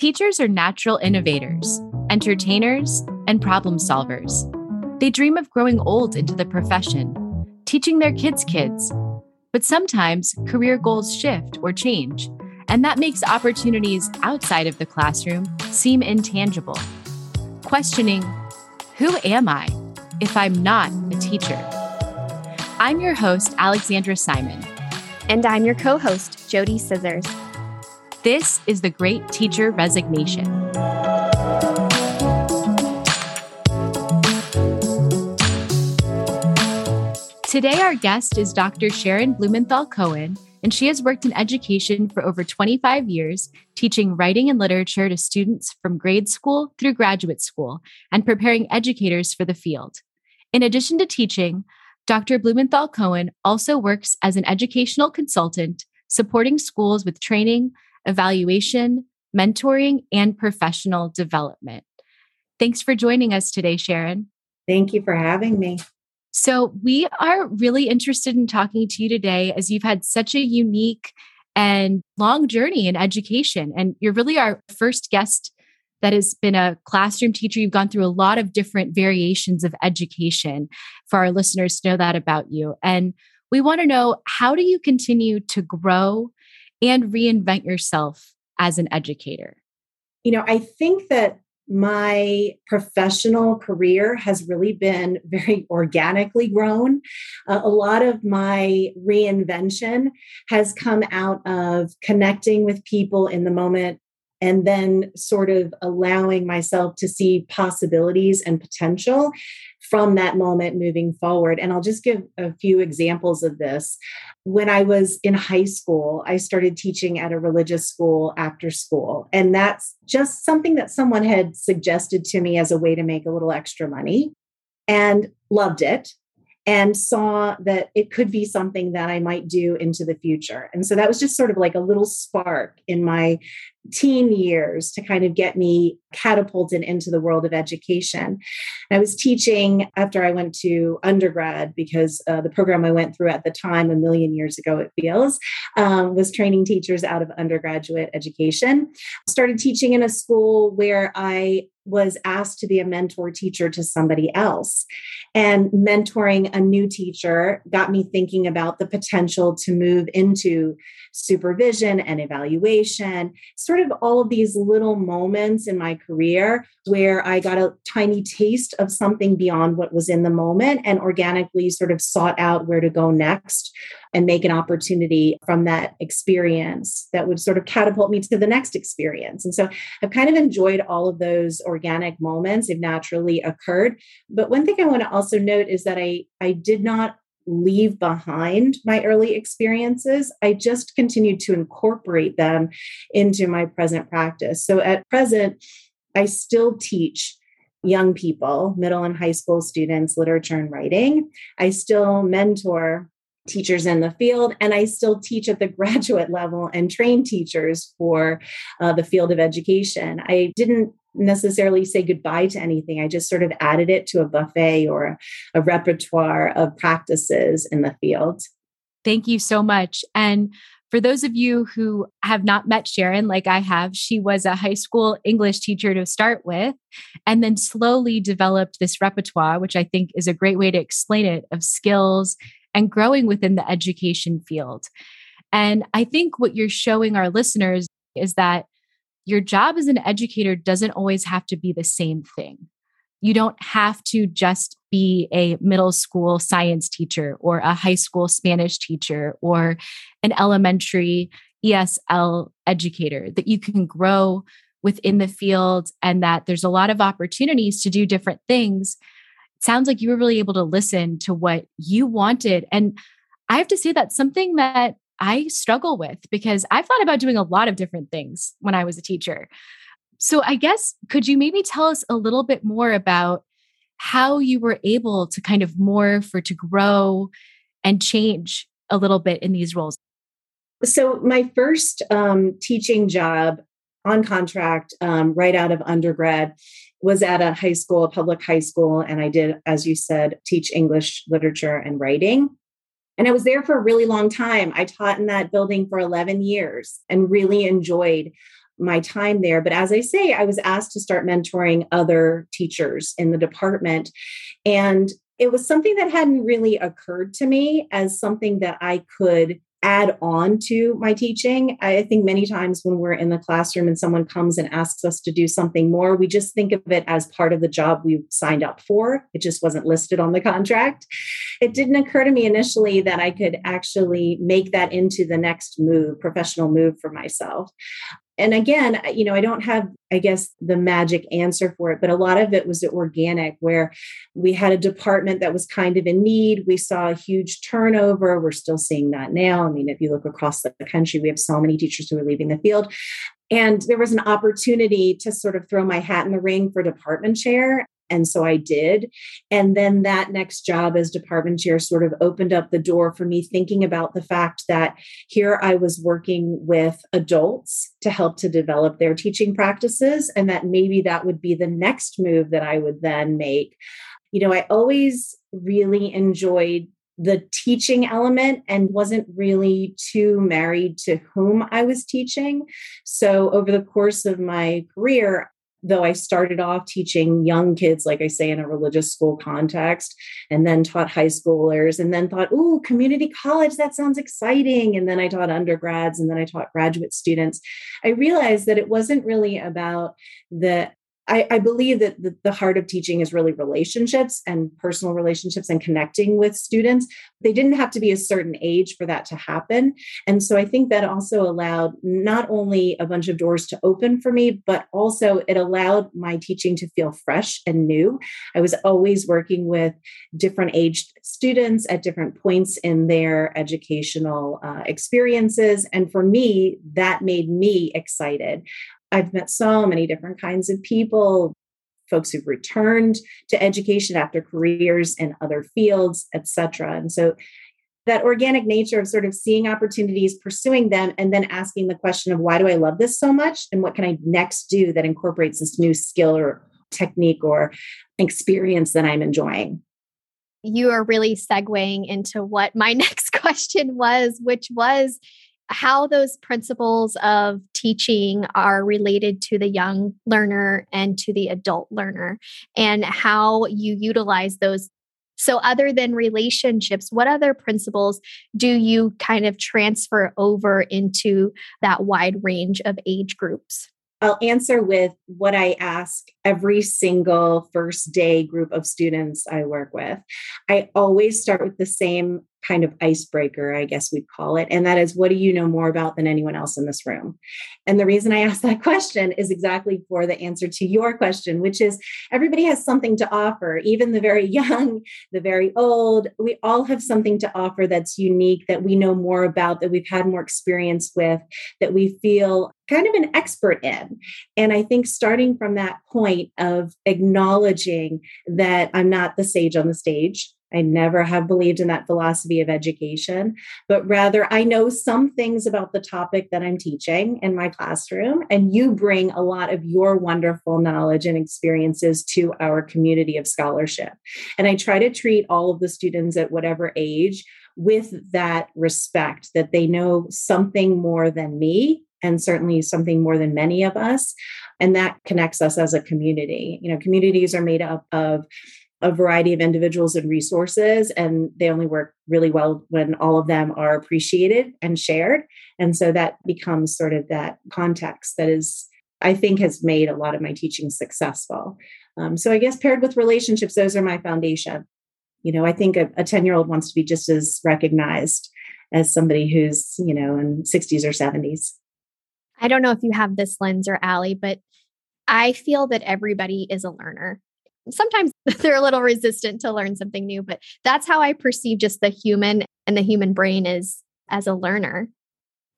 Teachers are natural innovators, entertainers, and problem solvers. They dream of growing old into the profession, teaching their kids' kids. But sometimes career goals shift or change, and that makes opportunities outside of the classroom seem intangible. Questioning, who am I if I'm not a teacher? I'm your host, Alexandra Simon. And I'm your co host, JoDee Scissors. This is the Great Teacher Resignation. Today, our guest is Dr. Sharon Blumenthal Cohen, and she has worked in education for over 25 years, teaching writing and literature to students from grade school through graduate school and preparing educators for the field. In addition to teaching, Dr. Blumenthal Cohen also works as an educational consultant, supporting schools with training, evaluation, mentoring, and professional development. Thanks for joining us today, Sharon. Thank you for having me. So, we are really interested in talking to you today as you've had such a unique and long journey in education. And you're really our first guest that has been a classroom teacher. You've gone through a lot of different variations of education for our listeners to know that about you. And we want to know how do you continue to grow and reinvent yourself as an educator? You know, I think that my professional career has really been very organically grown. Uh, a lot of my reinvention has come out of connecting with people in the moment and then sort of allowing myself to see possibilities and potential from that moment moving forward. And I'll just give a few examples of this. When I was in high school, I started teaching at a religious school after school. And that's just something that someone had suggested to me as a way to make a little extra money and loved it and saw that it could be something that I might do into the future. And so that was just sort of like a little spark in my teen years to kind of get me catapulted into the world of education. I was teaching after I went to undergrad because uh, the program I went through at the time, a million years ago, it feels, um, was training teachers out of undergraduate education. Started teaching in a school where I was asked to be a mentor teacher to somebody else. And mentoring a new teacher got me thinking about the potential to move into supervision and evaluation, sort of all of these little moments in my career where I got a tiny taste of something beyond what was in the moment and organically sort of sought out where to go next and make an opportunity from that experience that would sort of catapult me to the next experience. And so I've kind of enjoyed all of those organic moments. They've naturally occurred. But one thing I want to also note is that I, I did not leave behind my early experiences. I just continued to incorporate them into my present practice. So at present, I still teach young people, middle and high school students, literature and writing. I still mentor teachers in the field, and I still teach at the graduate level and train teachers for uh, the field of education. I didn't necessarily say goodbye to anything. I just sort of added it to a buffet or a, repertoire of practices in the field. Thank you so much. And for those of you who have not met Sharon, like I have, she was a high school English teacher to start with, and then slowly developed this repertoire, which I think is a great way to explain it, of skills and growing within the education field. And I think what you're showing our listeners is that your job as an educator doesn't always have to be the same thing. You don't have to just be a middle school science teacher or a high school Spanish teacher or an elementary ESL educator, that you can grow within the field and that there's a lot of opportunities to do different things sounds like you were really able to listen to what you wanted. And I have to say that's something that I struggle with because I've thought about doing a lot of different things when I was a teacher. So I guess could you maybe tell us a little bit more about how you were able to kind of morph or to grow and change a little bit in these roles? So my first um, teaching job on contract um, right out of undergrad was at a high school, a public high school, and I did, as you said, teach English literature and writing. And I was there for a really long time. I taught in that building for 11 years and really enjoyed my time there. But as I say, I was asked to start mentoring other teachers in the department. And it was something that hadn't really occurred to me as something that I could add on to my teaching. I think many times when we're in the classroom and someone comes and asks us to do something more, we just think of it as part of the job we signed up for. It just wasn't listed on the contract. It didn't occur to me initially that I could actually make that into the next move, professional move for myself and again you know i don't have i guess the magic answer for it but a lot of it was organic where we had a department that was kind of in need. We saw a huge turnover. We're still seeing that now. I mean if you look across the country we have so many teachers who are leaving the field. And there was an opportunity to sort of throw my hat in the ring for department chair and so I did. And then that next job as department chair sort of opened up the door for me thinking about the fact that here I was working with adults to help to develop their teaching practices, and that maybe that would be the next move that I would then make. You know, I always really enjoyed the teaching element and wasn't really too married to whom I was teaching. So, over the course of my career, though I started off teaching young kids, like I say, in a religious school context, and then taught high schoolers, and then thought, oh, community college, that sounds exciting. And then I taught undergrads, and then I taught graduate students. I realized that it wasn't really about the I, I believe that the, the, heart of teaching is really relationships and personal relationships and connecting with students. They didn't have to be a certain age for that to happen. And so I think that also allowed not only a bunch of doors to open for me, but also it allowed my teaching to feel fresh and new. I was always working with different aged students at different points in their educational uh, experiences. And for me, that made me excited. I've met so many different kinds of people, folks who've returned to education after careers in other fields, etc. And so that organic nature of sort of seeing opportunities, pursuing them, and then asking the question of why do I love this so much? And what can I next do that incorporates this new skill or technique or experience that I'm enjoying? You are really segueing into what my next question was, which was how those principles of teaching are related to the young learner and to the adult learner, and how you utilize those. So, other than relationships, what other principles do you kind of transfer over into that wide range of age groups? I'll answer with what I ask every single first day group of students I work with. I always start with the same kind of icebreaker, I guess we'd call it. And that is, what do you know more about than anyone else in this room? And the reason I ask that question is exactly for the answer to your question, which is everybody has something to offer, even the very young, the very old. We all have something to offer that's unique, that we know more about, that we've had more experience with, that we feel kind of an expert in. And I think starting from that point of acknowledging that I'm not the sage on the stage, I never have believed in that philosophy of education, but rather I know some things about the topic that I'm teaching in my classroom, and you bring a lot of your wonderful knowledge and experiences to our community of scholarship. And I try to treat all of the students at whatever age with that respect that they know something more than me and certainly something more than many of us and that connects us as a community you know communities are made up of a variety of individuals and resources and they only work really well when all of them are appreciated and shared. And so that becomes sort of that context that is i think has made a lot of my teaching successful. Um, so i guess paired with relationships those are my foundation. You know i think a 10 year old wants to be just as recognized as somebody who's you know in 60s or 70s i don't know if you have this lens or Ali, but I feel that everybody is a learner. Sometimes they're a little resistant to learn something new, but that's how I perceive just the human and the human brain is as a learner.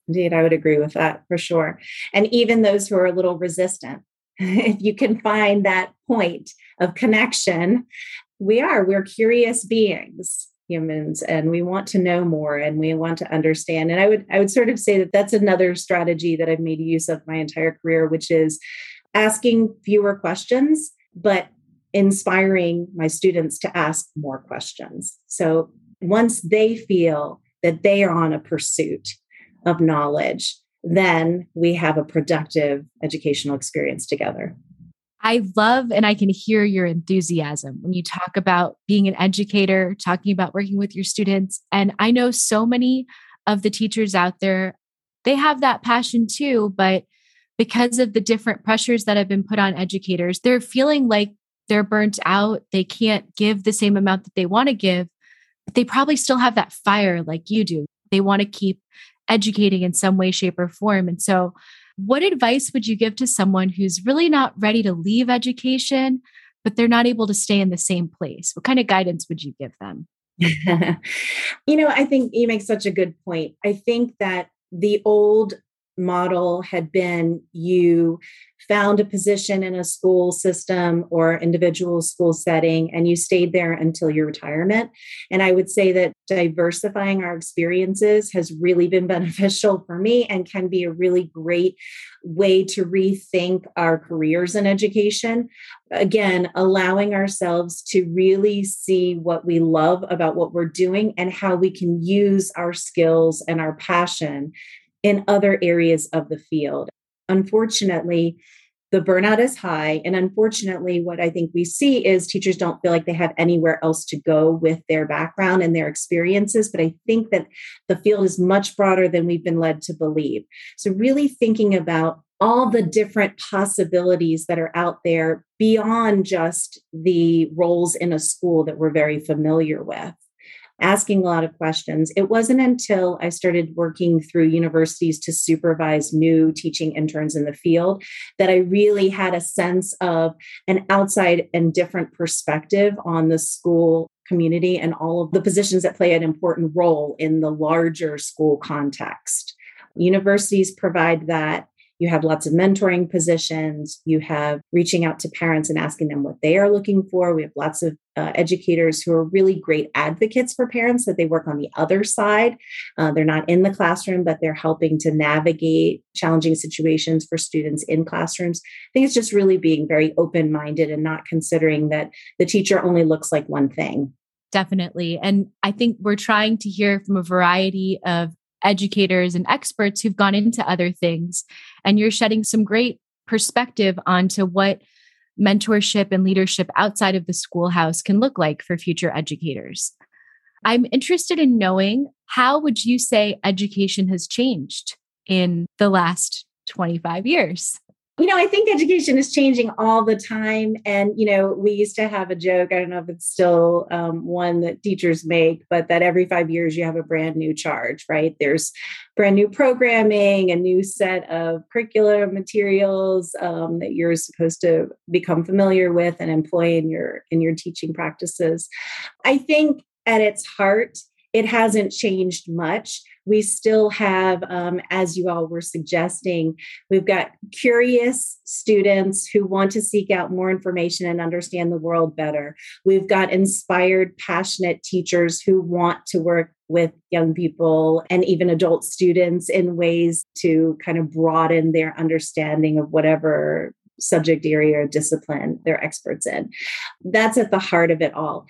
Indeed, I would agree with that for sure. And even those who are a little resistant, if you can find that point of connection, we are, we're curious beings humans and we want to know more and we want to understand and i would i would sort of say that that's another strategy that i've made use of my entire career which is asking fewer questions but inspiring my students to ask more questions. So once they feel that they are on a pursuit of knowledge, then we have a productive educational experience together. I love and I can hear your enthusiasm when you talk about being an educator, talking about working with your students. And I know so many of the teachers out there, they have that passion too, but because of the different pressures that have been put on educators, they're feeling like they're burnt out. They can't give the same amount that they want to give, but they probably still have that fire like you do. They want to keep educating in some way, shape, or form. And so what advice would you give to someone who's really not ready to leave education, but they're not able to stay in the same place? What kind of guidance would you give them? you know, I think you make such a good point. I think that the old model had been you found a position in a school system or individual school setting and you stayed there until your retirement. And i would say that diversifying our experiences has really been beneficial for me and can be a really great way to rethink our careers in education. Again allowing ourselves to really see what we love about what we're doing and how we can use our skills and our passion in other areas of the field. Unfortunately, the burnout is high. And unfortunately, what I think we see is teachers don't feel like they have anywhere else to go with their background and their experiences. But I think that the field is much broader than we've been led to believe. So, really thinking about all the different possibilities that are out there beyond just the roles in a school that we're very familiar with asking a lot of questions. It wasn't until I started working through universities to supervise new teaching interns in the field that I really had a sense of an outside and different perspective on the school community and all of the positions that play an important role in the larger school context. Universities provide that you have lots of mentoring positions. You have reaching out to parents and asking them what they are looking for. We have lots of uh, educators who are really great advocates for parents that they work on the other side. Uh, they're not in the classroom, but they're helping to navigate challenging situations for students in classrooms. I think it's just really being very open minded and not considering that the teacher only looks like one thing. Definitely. And I think we're trying to hear from a variety of educators and experts who've gone into other things. And you're shedding some great perspective onto what mentorship and leadership outside of the schoolhouse can look like for future educators. I'm interested in knowing how would you say education has changed in the last 25 years? You know, I think education is changing all the time. And, you know, we used to have a joke, I don't know if it's still um, one that teachers make, but that every five years you have a brand new charge, right? There's brand new programming, a new set of curricular materials um, that you're supposed to become familiar with and employ in your in your teaching practices. I think at its heart, it hasn't changed much we still have, um, as you all were suggesting, we've got curious students who want to seek out more information and understand the world better. We've got inspired, passionate teachers who want to work with young people and even adult students in ways to kind of broaden their understanding of whatever subject area or discipline they're experts in. That's at the heart of it all.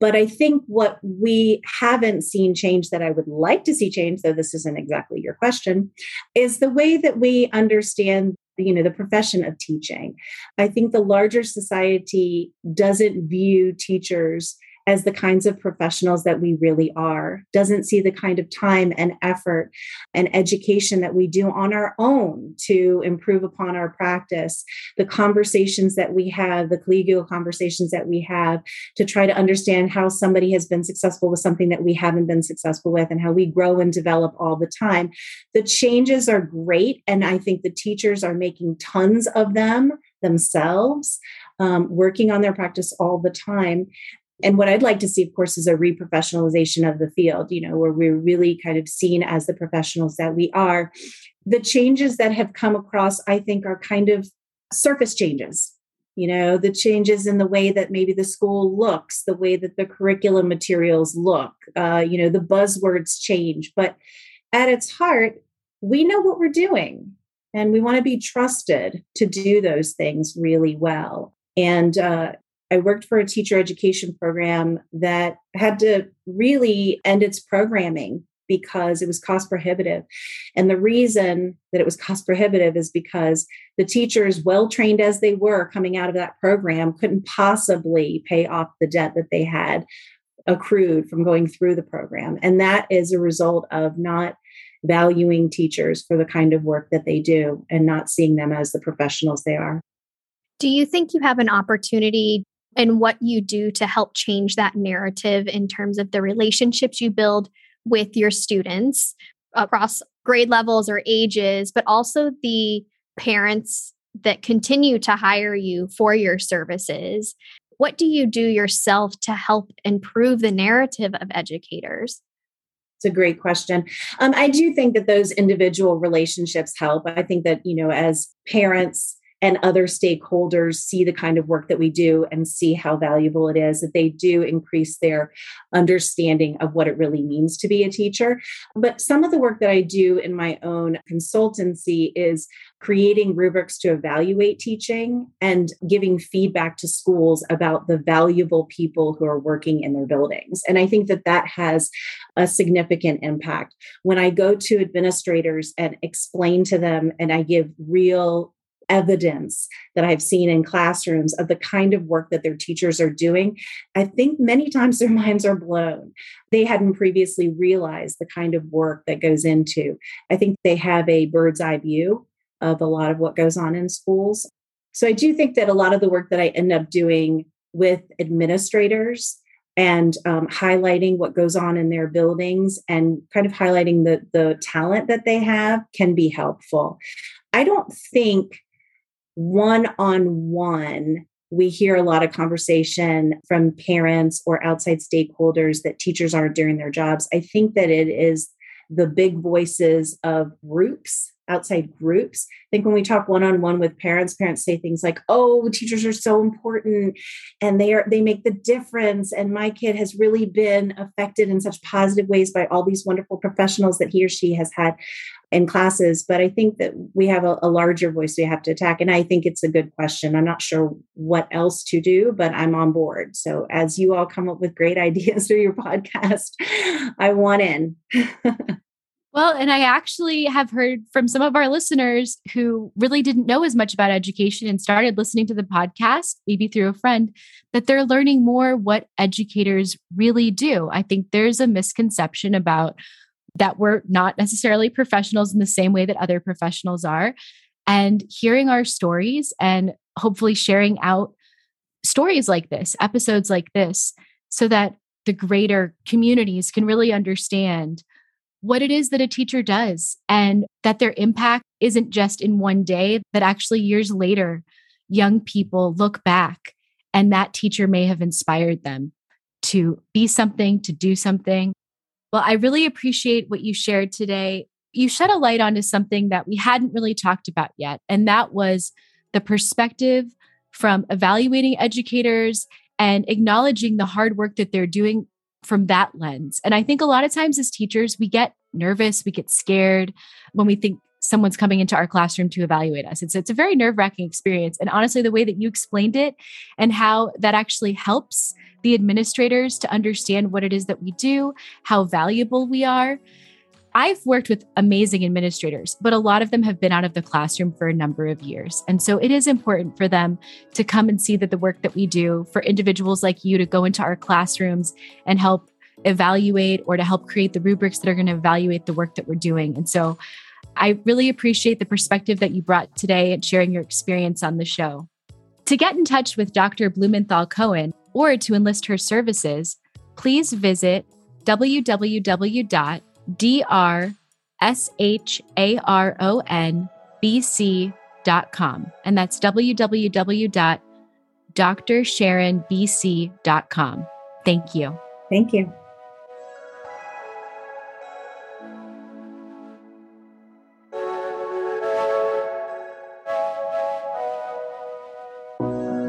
But I think what we haven't seen change that I would like to see change, though this isn't exactly your question, is the way that we understand you know the profession of teaching. I think the larger society doesn't view teachers as the kinds of professionals that we really are, doesn't see the kind of time and effort and education that we do on our own to improve upon our practice, the conversations that we have, the collegial conversations that we have to try to understand how somebody has been successful with something that we haven't been successful with and how we grow and develop all the time. The changes are great. And I think the teachers are making tons of them themselves. Um, working on their practice all the time. And what I'd like to see, of course, is a reprofessionalization of the field, you know, where we're really kind of seen as the professionals that we are. The changes that have come across, I think, are kind of surface changes. You know, the changes in the way that maybe the school looks, the way that the curriculum materials look, uh, you know, the buzzwords change. But at its heart, we know what we're doing and we want to be trusted to do those things really well. And uh, I worked for a teacher education program that had to really end its programming because it was cost prohibitive. And the reason that it was cost prohibitive is because the teachers, well trained as they were coming out of that program, couldn't possibly pay off the debt that they had accrued from going through the program. And that is a result of not valuing teachers for the kind of work that they do and not seeing them as the professionals they are. Do you think you have an opportunity in what you do to help change that narrative in terms of the relationships you build with your students across grade levels or ages, but also the parents that continue to hire you for your services? What do you do yourself to help improve the narrative of educators? It's a great question. Um, I do think that those individual relationships help. I think that, you know, as parents, and other stakeholders see the kind of work that we do and see how valuable it is, that they do increase their understanding of what it really means to be a teacher. But some of the work that I do in my own consultancy is creating rubrics to evaluate teaching and giving feedback to schools about the valuable people who are working in their buildings. And I think that that has a significant impact. When I go to administrators and explain to them and I give real evidence that I've seen in classrooms of the kind of work that their teachers are doing, I think many times their minds are blown. They hadn't previously realized the kind of work that goes into. I think they have a bird's eye view of a lot of what goes on in schools. So I do think that a lot of the work that I end up doing with administrators and um, highlighting what goes on in their buildings and kind of highlighting the the talent that they have can be helpful. I don't think one on one, we hear a lot of conversation from parents or outside stakeholders that teachers aren't doing their jobs. I think that it is the big voices of groups outside groups. I think when we talk one on one with parents, parents say things like, "Oh, teachers are so important and they are they make the difference and my kid has really been affected in such positive ways by all these wonderful professionals that he or she has had in classes." But I think that we have a, a larger voice we have to attack and I think it's a good question. I'm not sure what else to do, but I'm on board. So as you all come up with great ideas through your podcast, I want in. Well, and I actually have heard from some of our listeners who really didn't know as much about education and started listening to the podcast, maybe through a friend, that they're learning more what educators really do. I think there's a misconception about that we're not necessarily professionals in the same way that other professionals are. And hearing our stories and hopefully sharing out stories like this, episodes like this, so that the greater communities can really understand what it is that a teacher does and that their impact isn't just in one day, that actually years later, young people look back and that teacher may have inspired them to be something, to do something. Well, I really appreciate what you shared today. You shed a light onto something that we hadn't really talked about yet, and that was the perspective from evaluating educators and acknowledging the hard work that they're doing from that lens. And I think a lot of times as teachers, we get nervous, we get scared when we think someone's coming into our classroom to evaluate us. It's it's a very nerve-wracking experience. And honestly, the way that you explained it and how that actually helps the administrators to understand what it is that we do, how valuable we are. I've worked with amazing administrators, but a lot of them have been out of the classroom for a number of years. And so it is important for them to come and see that the work that we do for individuals like you to go into our classrooms and help evaluate or to help create the rubrics that are going to evaluate the work that we're doing. And so I really appreciate the perspective that you brought today and sharing your experience on the show. To get in touch with Dr. Blumenthal Cohen or to enlist her services, please visit www drsharonbc.com. And that's www.drsharonbc.com. Thank you. Thank you.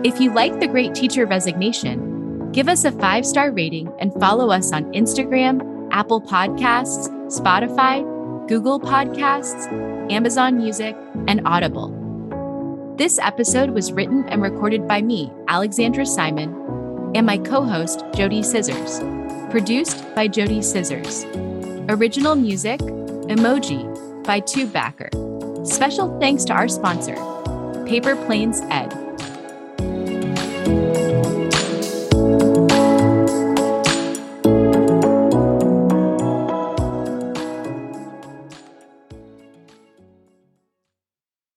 If you like the Great Teacher Resignation, give us a five star rating and follow us on Instagram Apple Podcasts, Spotify, Google Podcasts, Amazon Music, and Audible. This episode was written and recorded by me, Alexandra Simon, and my co host, JoDee Scissors. Produced by JoDee Scissors. Original music, Emoji by Tubebacker. Special thanks to our sponsor, Paper Planes Ed.